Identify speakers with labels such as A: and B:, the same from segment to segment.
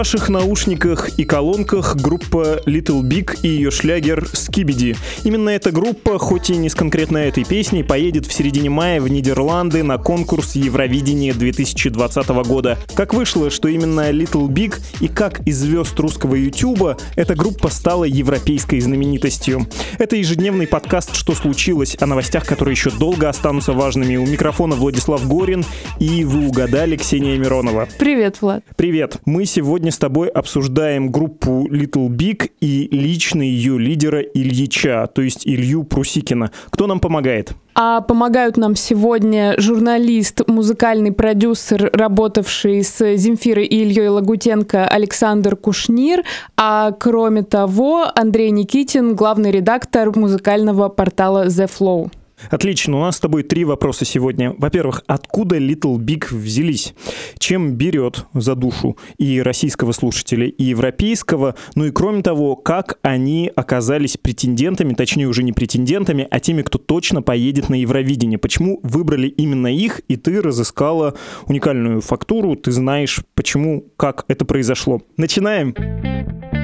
A: ваших наушниках и колонках группа Little Big и ее шлягер Skibidi. Именно эта группа, хоть и не с конкретно этой песней, поедет в середине мая в Нидерланды на конкурс Евровидения 2020 года. Как вышло, что именно Little Big и как из звезд русского ютуба эта группа стала европейской знаменитостью. Это ежедневный подкаст «Что случилось?» о новостях, которые еще долго останутся важными. У микрофона Владислав Горин и вы угадали Ксения Миронова.
B: Привет, Влад.
A: Привет. Мы сегодня с тобой обсуждаем группу Little Big и лично ее лидера Ильича, то есть Илью Прусикина. Кто нам помогает?
B: А помогают нам сегодня журналист, музыкальный продюсер, работавший с Земфирой и Ильей Лагутенко Александр Кушнир, а кроме того Андрей Никитин, главный редактор музыкального портала The Flow.
A: Отлично, у нас с тобой три вопроса сегодня. Во-первых, откуда Little Big взялись? Чем берет за душу и российского слушателя, и европейского? Ну и кроме того, как они оказались претендентами, точнее уже не претендентами, а теми, кто точно поедет на Евровидение? Почему выбрали именно их, и ты разыскала уникальную фактуру, ты знаешь, почему, как это произошло? Начинаем! Начинаем!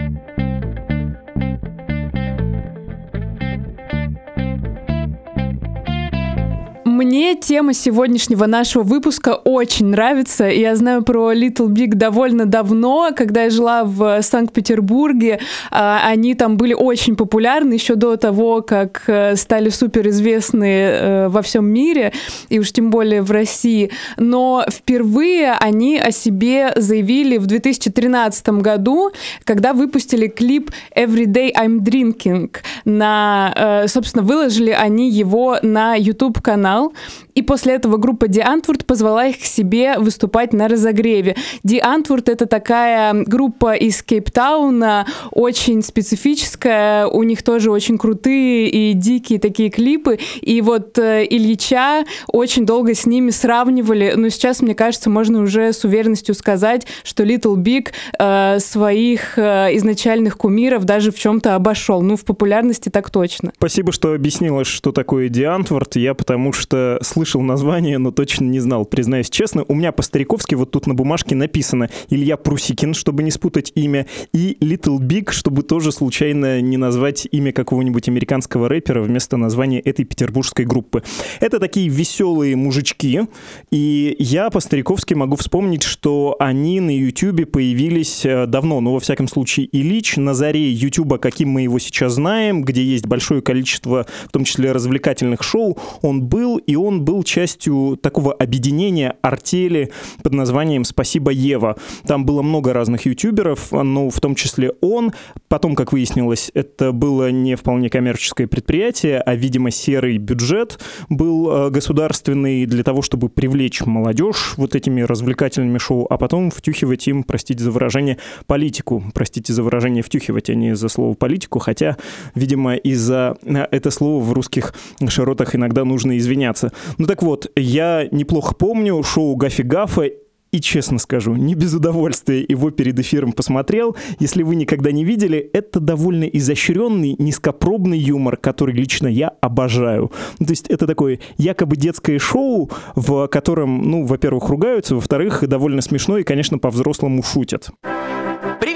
B: Мне тема сегодняшнего нашего выпуска очень нравится. Я знаю про Little Big довольно давно, когда я жила в Санкт-Петербурге. А, они там были очень популярны еще до того, как э, стали суперизвестны э, во всем мире, и уж тем более в России. Но впервые они о себе заявили в 2013 году, когда выпустили клип Every Day I'm Drinking. На, э, собственно, выложили они его на YouTube-канал и после этого группа Ди Антвурд позвала их к себе выступать на разогреве. Ди Антвурд — это такая группа из Кейптауна, очень специфическая, у них тоже очень крутые и дикие такие клипы, и вот э, Ильича очень долго с ними сравнивали, но сейчас, мне кажется, можно уже с уверенностью сказать, что Little Big э, своих э, изначальных кумиров даже в чем-то обошел, ну, в популярности так точно.
A: Спасибо, что объяснила, что такое Ди Антвурд, я потому что что слышал название, но точно не знал, признаюсь честно. У меня по-стариковски вот тут на бумажке написано Илья Прусикин, чтобы не спутать имя, и Little Big, чтобы тоже случайно не назвать имя какого-нибудь американского рэпера вместо названия этой петербургской группы. Это такие веселые мужички, и я по-стариковски могу вспомнить, что они на YouTube появились э, давно, но во всяком случае Ильич на заре YouTube, каким мы его сейчас знаем, где есть большое количество, в том числе развлекательных шоу, он был и он был частью такого объединения артели под названием «Спасибо, Ева». Там было много разных ютуберов, но в том числе он. Потом, как выяснилось, это было не вполне коммерческое предприятие, а, видимо, серый бюджет был э, государственный для того, чтобы привлечь молодежь вот этими развлекательными шоу, а потом втюхивать им, простите за выражение, политику. Простите за выражение «втюхивать», а не за слово «политику», хотя, видимо, из-за э, это слово в русских широтах иногда нужно извиняться заняться. Ну так вот, я неплохо помню шоу Гафи Гафа и честно скажу, не без удовольствия его перед эфиром посмотрел. Если вы никогда не видели, это довольно изощренный, низкопробный юмор, который лично я обожаю. То есть это такое якобы детское шоу, в котором, ну, во-первых, ругаются, во-вторых, довольно смешно и, конечно, по-взрослому шутят.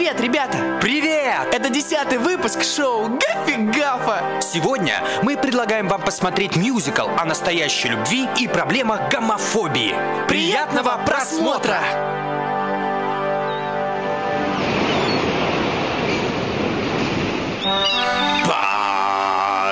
C: Привет, ребята! Привет! Это десятый выпуск шоу Гаффи Гафа! Сегодня мы предлагаем вам посмотреть мюзикл о настоящей любви и проблемах гомофобии. Приятного просмотра!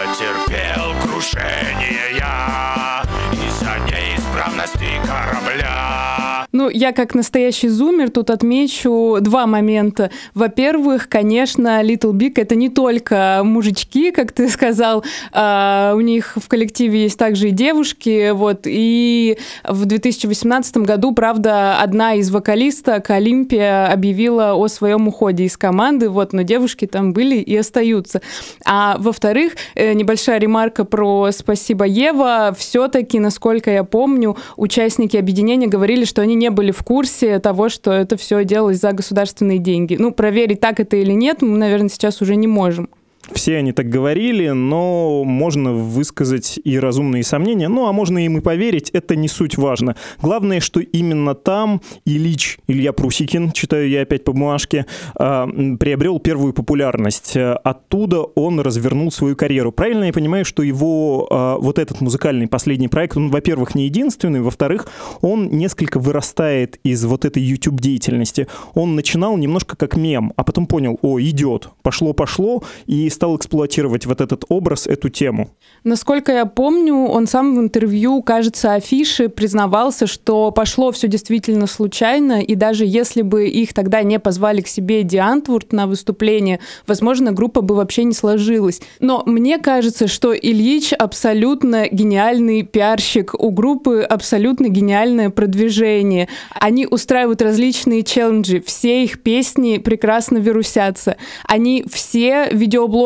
D: Потерпел крушение я из-за неисправности корабля.
B: Ну, я как настоящий зумер тут отмечу два момента. Во-первых, конечно, Little Big — это не только мужички, как ты сказал, а у них в коллективе есть также и девушки, вот, и в 2018 году, правда, одна из вокалисток, Олимпия, объявила о своем уходе из команды, вот, но девушки там были и остаются. А во-вторых, э, небольшая ремарка про «Спасибо, Ева». Все-таки, насколько я помню, участники объединения говорили, что они не были в курсе того, что это все делалось за государственные деньги. Ну, проверить, так это или нет, мы, наверное, сейчас уже не можем.
A: Все они так говорили, но можно высказать и разумные сомнения, ну а можно им и поверить, это не суть важно. Главное, что именно там Ильич, Илья Прусикин, читаю я опять по бумажке, а, приобрел первую популярность. Оттуда он развернул свою карьеру. Правильно я понимаю, что его а, вот этот музыкальный последний проект, он, во-первых, не единственный, во-вторых, он несколько вырастает из вот этой YouTube-деятельности. Он начинал немножко как мем, а потом понял, о, идет, пошло-пошло, и стал эксплуатировать вот этот образ, эту тему.
B: Насколько я помню, он сам в интервью, кажется, афиши признавался, что пошло все действительно случайно, и даже если бы их тогда не позвали к себе Диантвурд на выступление, возможно, группа бы вообще не сложилась. Но мне кажется, что Ильич абсолютно гениальный пиарщик, у группы абсолютно гениальное продвижение. Они устраивают различные челленджи, все их песни прекрасно вирусятся. Они все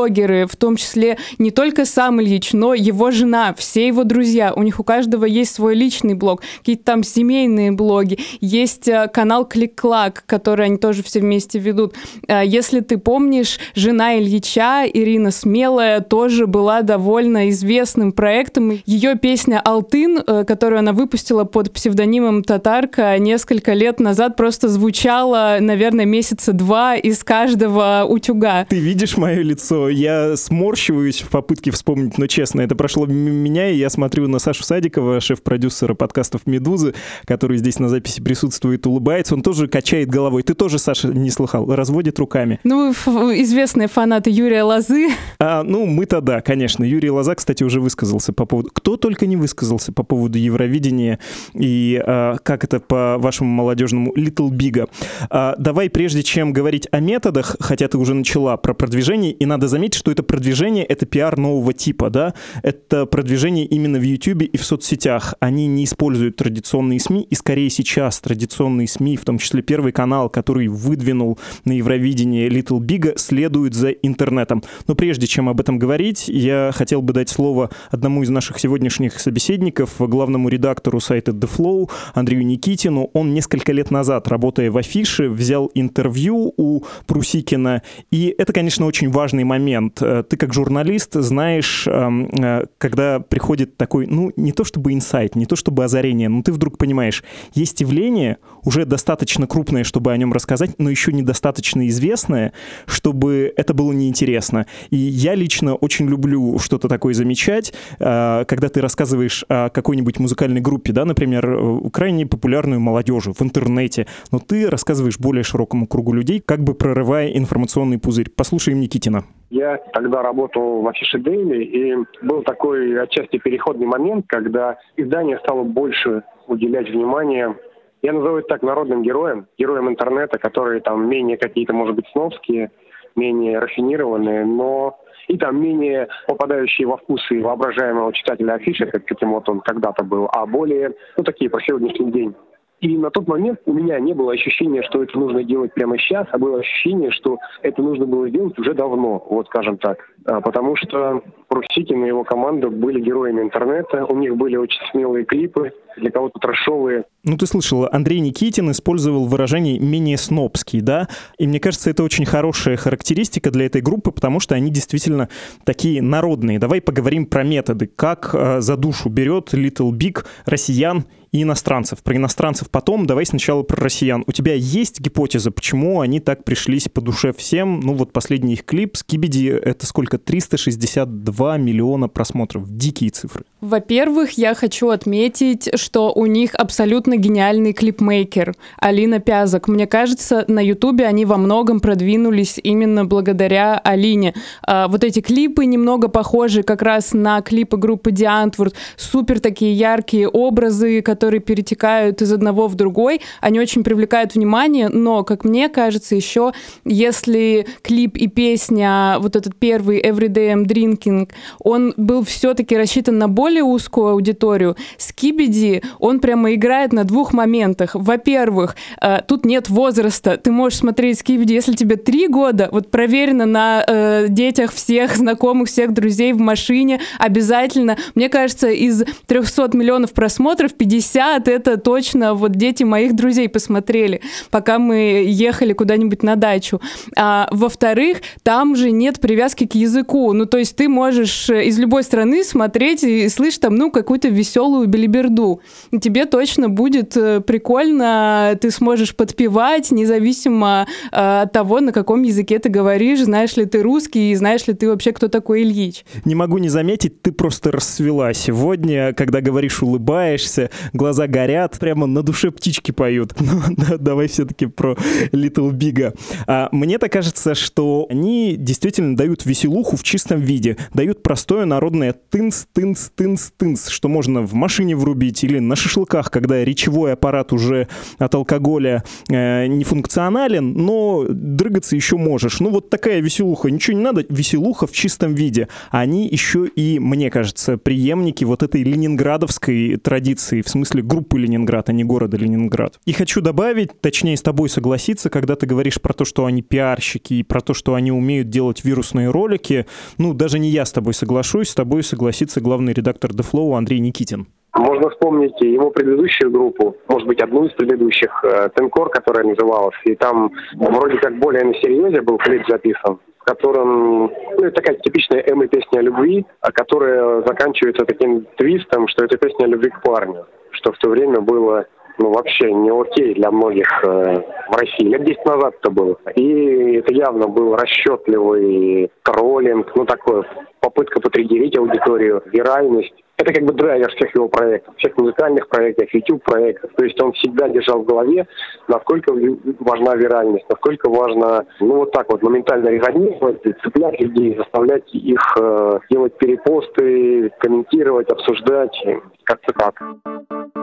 B: видеоблогеры, в том числе не только сам Ильич, но его жена, все его друзья. У них у каждого есть свой личный блог, какие-то там семейные блоги. Есть э, канал Клик-Клак, который они тоже все вместе ведут. Э, если ты помнишь, жена Ильича, Ирина Смелая, тоже была довольно известным проектом. Ее песня «Алтын», э, которую она выпустила под псевдонимом Татарка, несколько лет назад просто звучала, наверное, месяца два из каждого утюга.
A: Ты видишь мое лицо? Я сморщиваюсь в попытке вспомнить, но честно, это прошло меня, и я смотрю на Сашу Садикова, шеф-продюсера подкастов «Медузы», который здесь на записи присутствует, улыбается. Он тоже качает головой. Ты тоже, Саша, не слыхал? Разводит руками.
B: Ну, известные фанаты Юрия Лозы.
A: А, ну, мы-то да, конечно. Юрий Лоза, кстати, уже высказался по поводу... Кто только не высказался по поводу Евровидения и а, как это по вашему молодежному Little Big. А, давай, прежде чем говорить о методах, хотя ты уже начала про продвижение, и надо заметить, что это продвижение, это пиар нового типа, да? Это продвижение именно в YouTube и в соцсетях. Они не используют традиционные СМИ, и скорее сейчас традиционные СМИ, в том числе Первый канал, который выдвинул на Евровидение Little Big, следуют за интернетом. Но прежде чем об этом говорить, я хотел бы дать слово одному из наших сегодняшних собеседников, главному редактору сайта The Flow, Андрею Никитину. Он несколько лет назад, работая в афише, взял интервью у Прусикина. И это, конечно, очень важный момент. Э, ты как журналист знаешь, эм, э, когда приходит такой, ну, не то чтобы инсайт, не то чтобы озарение, но ты вдруг понимаешь, есть явление, уже достаточно крупное, чтобы о нем рассказать, но еще недостаточно известное, чтобы это было неинтересно. И я лично очень люблю что-то такое замечать, э, когда ты рассказываешь о какой-нибудь музыкальной группе, да, например, крайне популярную молодежи в интернете, но ты рассказываешь более широкому кругу людей, как бы прорывая информационный пузырь. Послушаем Никитина.
E: Я тогда работал в Афише Дейли, и был такой отчасти переходный момент, когда издание стало больше уделять внимание я назову это так, народным героем, героем интернета, которые там менее какие-то, может быть, сновские, менее рафинированные, но и там менее попадающие во вкусы воображаемого читателя афиши, как каким вот он когда-то был, а более, ну, такие по сегодняшний день. И на тот момент у меня не было ощущения, что это нужно делать прямо сейчас, а было ощущение, что это нужно было сделать уже давно, вот скажем так. А, потому что Прусикин и его команда были героями интернета, у них были очень смелые клипы, для кого-то трэшовые.
A: Ну, ты слышала, Андрей Никитин использовал выражение «менее снобский», да? И мне кажется, это очень хорошая характеристика для этой группы, потому что они действительно такие народные. Давай поговорим про методы. Как э, за душу берет Little Big россиян и иностранцев. Про иностранцев потом, давай сначала про россиян. У тебя есть гипотеза, почему они так пришлись по душе всем? Ну вот последний их клип «Скибиди» — это сколько? 362 миллиона просмотров. Дикие цифры.
B: Во-первых, я хочу отметить, что у них абсолютно гениальный клипмейкер Алина Пязок. Мне кажется, на Ютубе они во многом продвинулись именно благодаря Алине. А, вот эти клипы немного похожи как раз на клипы группы Диантворд. Супер такие яркие образы, которые перетекают из одного в другой. Они очень привлекают внимание, но, как мне кажется, еще если клип и песня, вот этот первый Everyday I'm Drinking, он был все-таки рассчитан на более узкую аудиторию. Скибиди Скибиди, он прямо играет на двух моментах. Во-первых, э, тут нет возраста. Ты можешь смотреть Скибиди, если тебе три года, вот проверено на э, детях всех знакомых, всех друзей в машине, обязательно. Мне кажется, из 300 миллионов просмотров 50 это точно вот дети моих друзей посмотрели, пока мы ехали куда-нибудь на дачу. А, во-вторых, там же нет привязки к языку. Ну, то есть ты можешь э, из любой страны смотреть и слышать там, ну, какую-то веселую белиберду. Тебе точно будет э, прикольно, ты сможешь подпевать, независимо э, от того, на каком языке ты говоришь, знаешь ли ты русский и знаешь ли ты вообще, кто такой Ильич.
A: Не могу не заметить, ты просто расцвела сегодня, когда говоришь, улыбаешься, глаза горят, прямо на душе птички поют. Ну, да, давай все-таки про Little Big. А, мне-то кажется, что они действительно дают веселуху в чистом виде, дают простое народное тынс, тынс, тынс, тынс, что можно в машине врубить или на шашлыках, когда речевой аппарат уже от алкоголя э, не функционален, но дрыгаться еще можешь. Ну вот такая веселуха, ничего не надо, веселуха в чистом виде. Они еще и, мне кажется, преемники вот этой ленинградовской традиции, в смысле группы Ленинград, а не города Ленинград. И хочу добавить, точнее с тобой согласиться, когда ты говоришь про то, что они пиарщики и про то, что они умеют делать вирусные ролики, ну даже не я с тобой соглашусь, с тобой согласится главный редактор The Flow Андрей Никитин.
E: Можно вспомнить его предыдущую группу, может быть, одну из предыдущих, э, Тенкор, которая называлась, и там вроде как более на серьезе был клип записан в котором ну, это такая типичная эмо песня о любви, а которая заканчивается таким твистом, что это песня о любви к парню, что в то время было ну, вообще не окей для многих э, в России. Лет 10 назад это было. И это явно был расчетливый троллинг, ну, такой попытка потриггерить аудиторию, виральность. Это как бы драйвер всех его проектов, всех музыкальных проектов, YouTube-проектов. То есть он всегда держал в голове, насколько важна виральность, насколько важно, ну, вот так вот моментально резонировать, цеплять людей, заставлять их э, делать перепосты, комментировать, обсуждать, как-то так.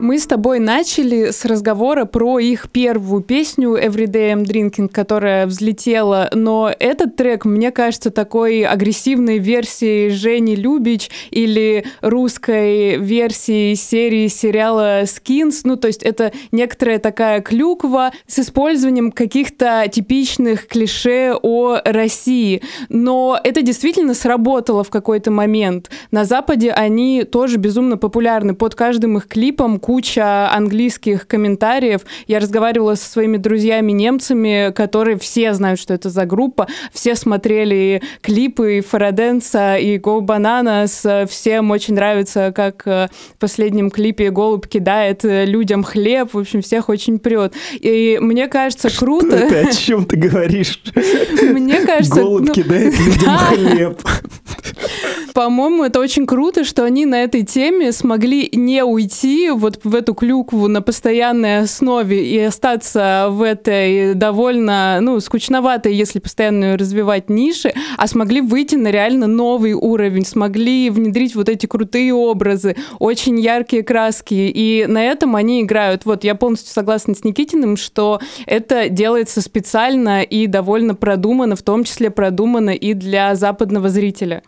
B: Мы с тобой начали с разговора про их первую песню Everyday I'm Drinking, которая взлетела, но этот трек, мне кажется, такой агрессивной версией Жени Любич или русской версии серии сериала Skins, ну то есть это некоторая такая клюква с использованием каких-то типичных клише о России, но это действительно сработало в какой-то момент. На Западе они тоже безумно популярны, под каждым их клипом куча английских комментариев. Я разговаривала со своими друзьями-немцами, которые все знают, что это за группа. Все смотрели клипы и Фараденса, и Go Bananas. Всем очень нравится, как в последнем клипе голубь кидает людям хлеб. В общем, всех очень прет. И мне кажется, круто...
A: Что это? О чем ты говоришь?
B: Мне кажется...
A: Голубь ну... кидает людям хлеб.
B: По-моему, это очень круто, что они на этой теме смогли не уйти вот в эту клюкву на постоянной основе и остаться в этой довольно, ну, скучноватой, если постоянно развивать ниши, а смогли выйти на реально новый уровень, смогли внедрить вот эти крутые образы, очень яркие краски, и на этом они играют. Вот я полностью согласна с Никитиным, что это делается специально и довольно продумано, в том числе продумано и для западного зрителя.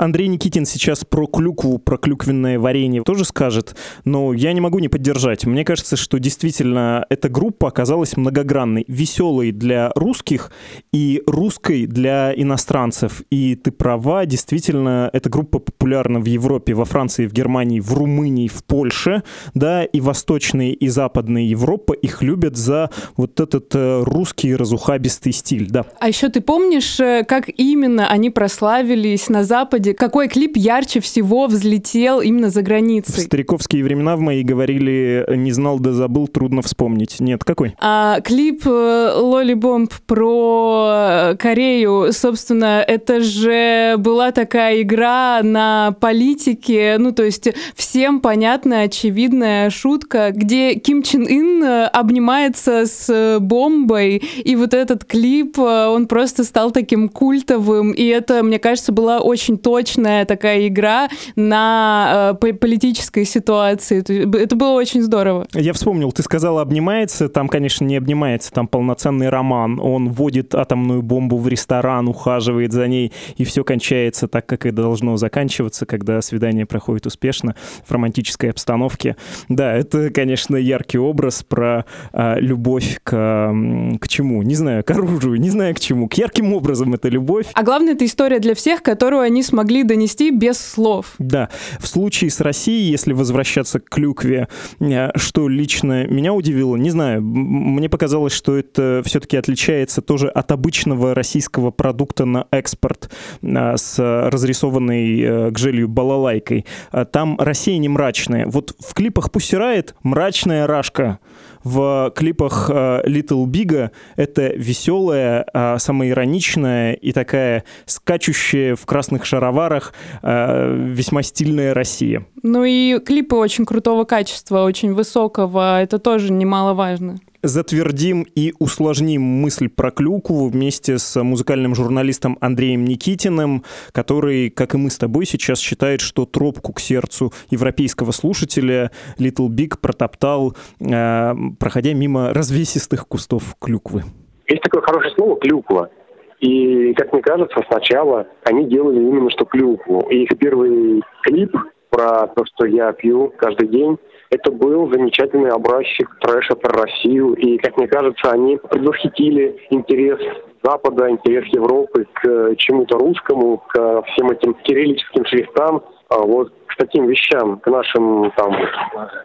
A: Андрей Никитин сейчас про клюкву, про клюквенное варенье тоже скажет, но я не могу не поддержать. Мне кажется, что действительно эта группа оказалась многогранной, веселой для русских и русской для иностранцев. И ты права, действительно, эта группа популярна в Европе, во Франции, в Германии, в Румынии, в Польше, да, и восточные и западные Европа их любят за вот этот э, русский разухабистый стиль, да.
B: А еще ты помнишь, э, как именно они прославились на Западе Господи, какой клип ярче всего взлетел именно за границей?
A: В стариковские времена в мои говорили «не знал да забыл, трудно вспомнить». Нет, какой?
B: А, клип э, «Лоли Бомб» про Корею, собственно, это же была такая игра на политике, ну, то есть всем понятная, очевидная шутка, где Ким Чен Ын обнимается с бомбой, и вот этот клип, э, он просто стал таким культовым, и это, мне кажется, была очень точная художественная такая игра на э, политической ситуации. Это было очень здорово.
A: Я вспомнил, ты сказала «обнимается», там, конечно, не обнимается, там полноценный роман. Он вводит атомную бомбу в ресторан, ухаживает за ней, и все кончается так, как и должно заканчиваться, когда свидание проходит успешно в романтической обстановке. Да, это, конечно, яркий образ про а, любовь к, к чему? Не знаю, к оружию, не знаю к чему. К ярким образом это любовь.
B: А главное, это история для всех, которую они смогли донести без слов.
A: Да. В случае с Россией, если возвращаться к клюкве, э, что лично меня удивило, не знаю, мне показалось, что это все-таки отличается тоже от обычного российского продукта на экспорт э, с разрисованной э, гжелью балалайкой. Там Россия не мрачная. Вот в клипах Пусирает мрачная рашка в клипах э, Little Big это веселая, э, самоироничная и такая скачущая в красных шароварах э, весьма стильная Россия.
B: Ну и клипы очень крутого качества, очень высокого, это тоже немаловажно
A: затвердим и усложним мысль про клюкву вместе с музыкальным журналистом Андреем Никитиным, который, как и мы с тобой сейчас, считает, что тропку к сердцу европейского слушателя Little Big протоптал, э, проходя мимо развесистых кустов клюквы.
E: Есть такое хорошее слово «клюква». И, как мне кажется, сначала они делали именно что клюкву. И их первый клип про то, что я пью каждый день, это был замечательный образчик трэша про Россию. И, как мне кажется, они предвосхитили интерес Запада, интерес Европы к чему-то русскому, к всем этим кириллическим шрифтам. А вот к таким вещам, к нашим там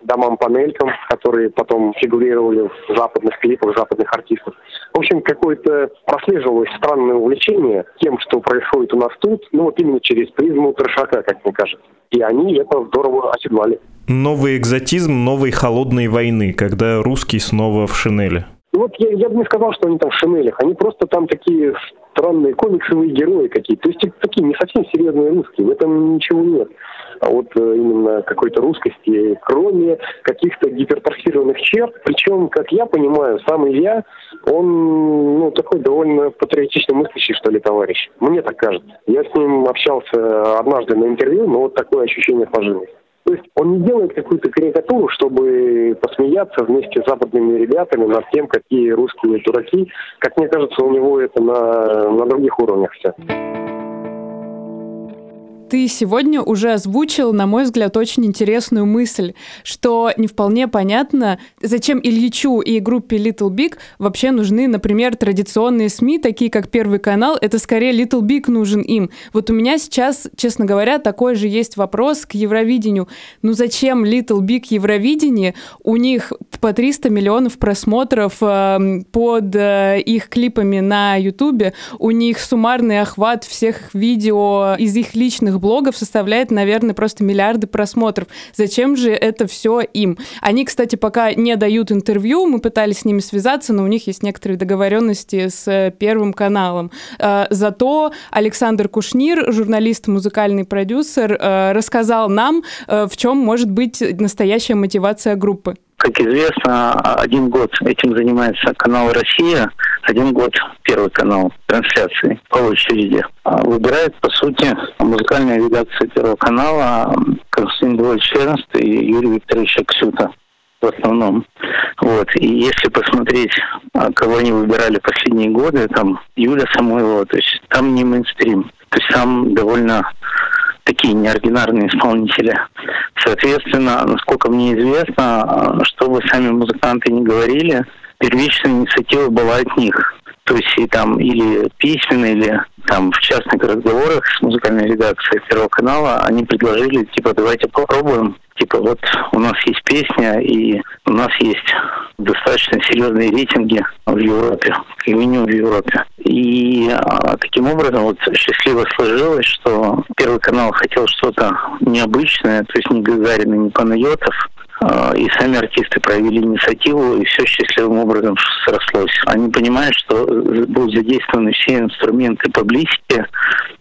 E: домам-панелькам, которые потом фигурировали в западных клипах западных артистов. В общем, какое-то прослеживалось странное увлечение тем, что происходит у нас тут, ну вот именно через призму трешака, как мне кажется. И они это здорово оседлали.
A: Новый экзотизм новой холодной войны, когда русский снова в шинели.
E: Ну вот я, я бы не сказал, что они там в шинелях. Они просто там такие странные комиксовые герои какие-то. То есть такие не совсем серьезные русские. В этом ничего нет. А вот э, именно какой-то русскости, кроме каких-то гипертрофированных черт. Причем, как я понимаю, сам Илья, он ну, такой довольно патриотично мыслящий, что ли, товарищ. Мне так кажется. Я с ним общался однажды на интервью, но вот такое ощущение сложилось. То есть он не делает какую-то карикатуру, чтобы посмеяться вместе с западными ребятами над тем, какие русские дураки. Как мне кажется, у него это на, на других уровнях все
B: ты сегодня уже озвучил, на мой взгляд, очень интересную мысль, что не вполне понятно, зачем Ильичу и группе Little Big вообще нужны, например, традиционные СМИ, такие как Первый канал. Это скорее Little Big нужен им. Вот у меня сейчас, честно говоря, такой же есть вопрос к Евровидению. Ну зачем Little Big Евровидение? У них по 300 миллионов просмотров э, под э, их клипами на Ютубе. У них суммарный охват всех видео из их личных их блогов составляет, наверное, просто миллиарды просмотров. Зачем же это все им? Они, кстати, пока не дают интервью, мы пытались с ними связаться, но у них есть некоторые договоренности с э, Первым каналом. Э, зато Александр Кушнир, журналист, музыкальный продюсер, э, рассказал нам, в чем может быть настоящая мотивация группы.
F: Как известно, один год этим занимается канал «Россия», один год Первый канал трансляции по очереди. А выбирает, по сути, музыкальная редакция Первого канала Константин Львович Чернст и Юрий Викторович Аксюта в основном. Вот. И если посмотреть, а, кого они выбирали последние годы, там Юля Самойлова, то есть там не мейнстрим. То есть там довольно такие неординарные исполнители. Соответственно, насколько мне известно, что бы сами музыканты не говорили, первичная инициатива была от них. То есть и там или письменно, или там в частных разговорах с музыкальной редакцией Первого канала они предложили, типа, давайте попробуем. Типа, вот у нас есть песня, и у нас есть достаточно серьезные рейтинги в Европе, как минимум в Европе. И а, таким образом вот счастливо сложилось, что Первый канал хотел что-то необычное, то есть не Гагарина, не Панайотов, и сами артисты проявили инициативу, и все счастливым образом срослось. Они понимают, что будут задействованы все инструменты публички.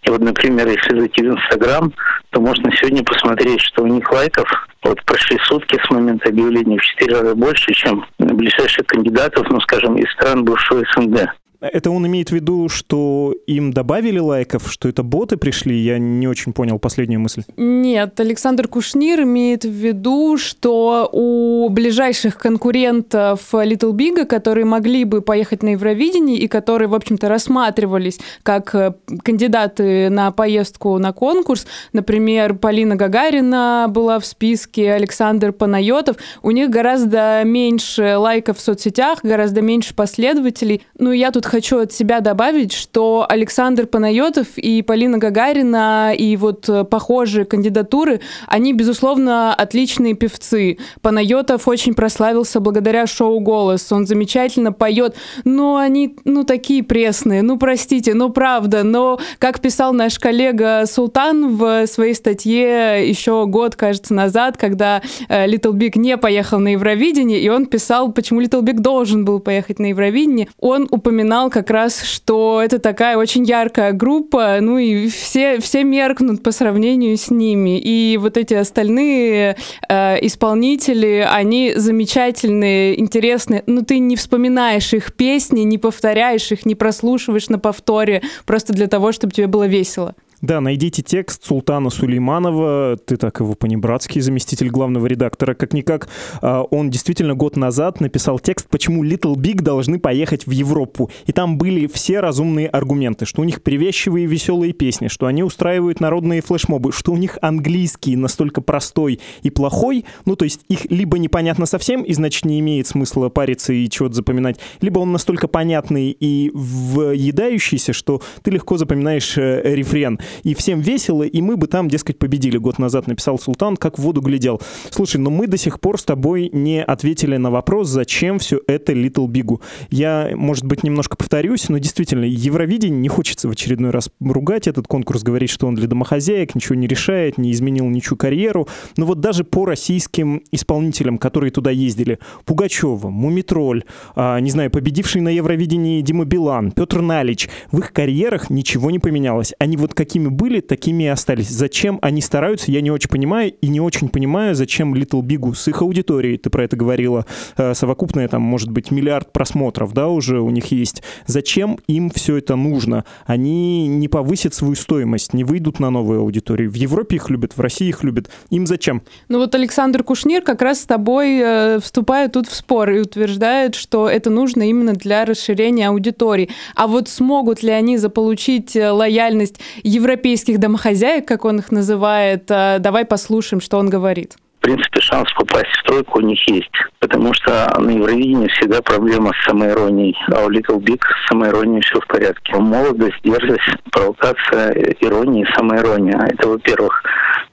F: И вот, например, если зайти в Инстаграм, то можно сегодня посмотреть, что у них лайков вот прошли сутки с момента объявления в четыре раза больше, чем ближайших кандидатов, ну, скажем, из стран бывшего СНГ.
A: Это он имеет в виду, что им добавили лайков, что это боты пришли? Я не очень понял последнюю мысль.
B: Нет, Александр Кушнир имеет в виду, что у ближайших конкурентов Little Big, которые могли бы поехать на Евровидение и которые, в общем-то, рассматривались как э, кандидаты на поездку на конкурс, например, Полина Гагарина была в списке, Александр Панайотов, у них гораздо меньше лайков в соцсетях, гораздо меньше последователей. Ну, я тут хочу от себя добавить, что Александр Панайотов и Полина Гагарина и вот э, похожие кандидатуры, они, безусловно, отличные певцы. Панайотов очень прославился благодаря шоу «Голос». Он замечательно поет, но они, ну, такие пресные. Ну, простите, ну, правда. Но, как писал наш коллега Султан в своей статье еще год, кажется, назад, когда э, Little Big не поехал на Евровидение, и он писал, почему Little Big должен был поехать на Евровидение, он упоминал как раз, что это такая очень яркая группа, ну и все, все меркнут по сравнению с ними. И вот эти остальные э, исполнители, они замечательные, интересные. Ну ты не вспоминаешь их песни, не повторяешь их, не прослушиваешь на повторе, просто для того, чтобы тебе было весело.
A: Да, найдите текст Султана Сулейманова, ты так его по-небратски, заместитель главного редактора. Как-никак, а, он действительно год назад написал текст, почему Little Big должны поехать в Европу. И там были все разумные аргументы, что у них привязчивые веселые песни, что они устраивают народные флешмобы, что у них английский настолько простой и плохой, ну то есть их либо непонятно совсем, и значит не имеет смысла париться и чего-то запоминать, либо он настолько понятный и въедающийся, что ты легко запоминаешь э, рефрен и всем весело, и мы бы там, дескать, победили. Год назад написал Султан, как в воду глядел. Слушай, но мы до сих пор с тобой не ответили на вопрос, зачем все это Little Big. Я, может быть, немножко повторюсь, но действительно, Евровидение не хочется в очередной раз ругать этот конкурс, говорить, что он для домохозяек, ничего не решает, не изменил ничью карьеру. Но вот даже по российским исполнителям, которые туда ездили, Пугачева, Мумитроль, а, не знаю, победивший на Евровидении Дима Билан, Петр Налич, в их карьерах ничего не поменялось. Они вот какими какими были, такими и остались. Зачем они стараются, я не очень понимаю, и не очень понимаю, зачем Little Big с их аудиторией, ты про это говорила, э, совокупная там, может быть, миллиард просмотров, да, уже у них есть. Зачем им все это нужно? Они не повысят свою стоимость, не выйдут на новую аудиторию. В Европе их любят, в России их любят. Им зачем?
B: Ну вот Александр Кушнир как раз с тобой э, вступает тут в спор и утверждает, что это нужно именно для расширения аудитории. А вот смогут ли они заполучить э, лояльность европейских европейских домохозяек, как он их называет. А, давай послушаем, что он говорит.
F: В принципе, шанс попасть в тройку у них есть, потому что на Евровидении всегда проблема с самоиронией, а у Little Big с самоиронией все в порядке. Молодость, дерзость, провокация, ирония и самоирония. Это, во-первых.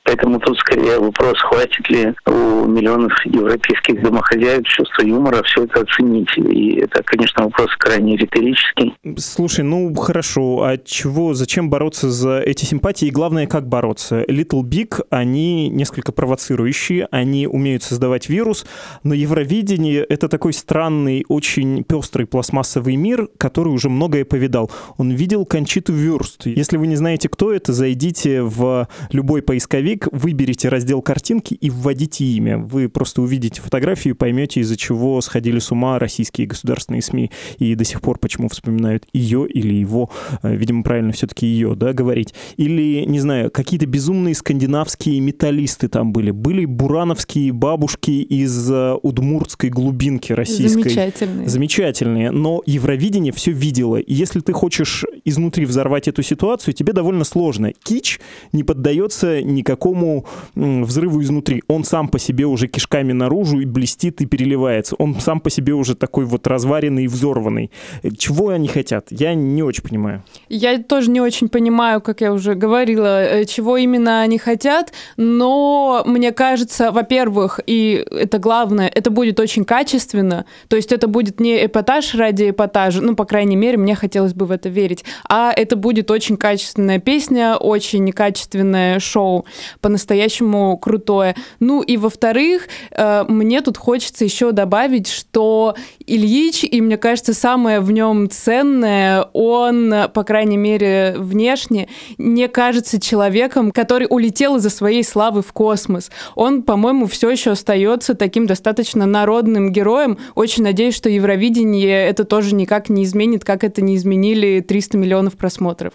F: Поэтому тут скорее вопрос, хватит ли у миллионов европейских домохозяек чувства юмора все это оценить. И это, конечно, вопрос крайне риторический.
A: Слушай, ну хорошо, а чего, зачем бороться за эти симпатии? И главное, как бороться? Little Big, они несколько провоцирующие, они умеют создавать вирус, но Евровидение — это такой странный, очень пестрый пластмассовый мир, который уже многое повидал. Он видел Кончиту Вюрст. Если вы не знаете, кто это, зайдите в любой поисковик, поисковик, выберите раздел картинки и вводите имя. Вы просто увидите фотографию и поймете, из-за чего сходили с ума российские государственные СМИ и до сих пор почему вспоминают ее или его. Э, видимо, правильно все-таки ее, да, говорить. Или, не знаю, какие-то безумные скандинавские металлисты там были. Были бурановские бабушки из э, удмуртской глубинки российской.
B: Замечательные.
A: Замечательные. Но Евровидение все видело. И если ты хочешь изнутри взорвать эту ситуацию, тебе довольно сложно. Кич не поддается никакому такому взрыву изнутри. Он сам по себе уже кишками наружу и блестит и переливается. Он сам по себе уже такой вот разваренный и взорванный. Чего они хотят? Я не очень понимаю.
B: Я тоже не очень понимаю, как я уже говорила, э, чего именно они хотят, но мне кажется, во-первых, и это главное, это будет очень качественно, то есть это будет не эпатаж ради эпатажа, ну, по крайней мере, мне хотелось бы в это верить. а это будет очень качественная песня, очень качественное шоу, по-настоящему крутое. Ну и во-вторых, э, мне тут хочется еще добавить, что Ильич, и мне кажется, самое в нем ценное, он, по крайней мере, внешне, не кажется человеком, который улетел из-за своей славы в космос. Он, по-моему, все еще остается таким достаточно народным героем. Очень надеюсь, что Евровидение это тоже никак не изменит, как это не изменили 300 миллионов просмотров.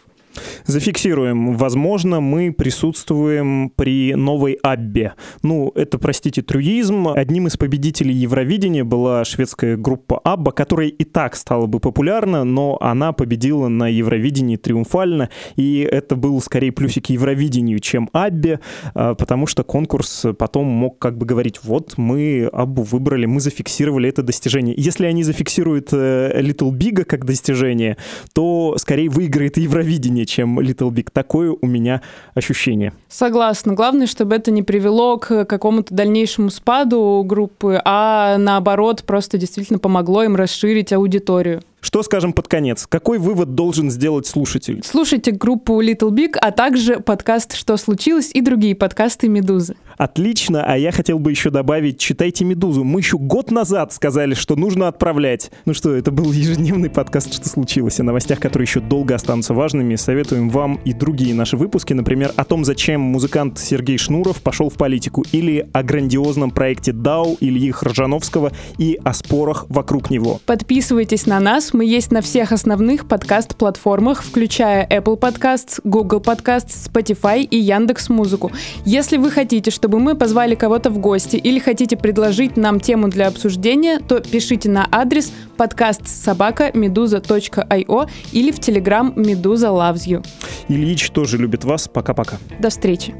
A: Зафиксируем. Возможно, мы присутствуем при новой Аббе. Ну, это, простите, трюизм. Одним из победителей Евровидения была шведская группа Абба, которая и так стала бы популярна, но она победила на Евровидении триумфально, и это был скорее плюсик Евровидению, чем Аббе, а, потому что конкурс потом мог как бы говорить, вот мы Аббу выбрали, мы зафиксировали это достижение. Если они зафиксируют э, Little Big как достижение, то скорее выиграет Евровидение, чем Little Big. Такое у меня ощущение.
B: Согласна. Главное, чтобы это не привело к какому-то дальнейшему спаду группы, а наоборот, просто действительно помогло им расширить аудиторию.
A: Что скажем под конец? Какой вывод должен сделать слушатель?
B: Слушайте группу Little Big, а также подкаст «Что случилось» и другие подкасты «Медузы».
A: Отлично, а я хотел бы еще добавить, читайте «Медузу». Мы еще год назад сказали, что нужно отправлять. Ну что, это был ежедневный подкаст «Что случилось?» о новостях, которые еще долго останутся важными. Советуем вам и другие наши выпуски, например, о том, зачем музыкант Сергей Шнуров пошел в политику, или о грандиозном проекте DAO Ильи Хржановского и о спорах вокруг него.
B: Подписывайтесь на нас, мы есть на всех основных подкаст-платформах, включая Apple Podcasts, Google Podcasts, Spotify и Яндекс Музыку. Если вы хотите, чтобы мы позвали кого-то в гости или хотите предложить нам тему для обсуждения, то пишите на адрес подкаст собака meduza.io или в Telegram Meduza Loves You.
A: Ильич тоже любит вас. Пока-пока.
B: До встречи.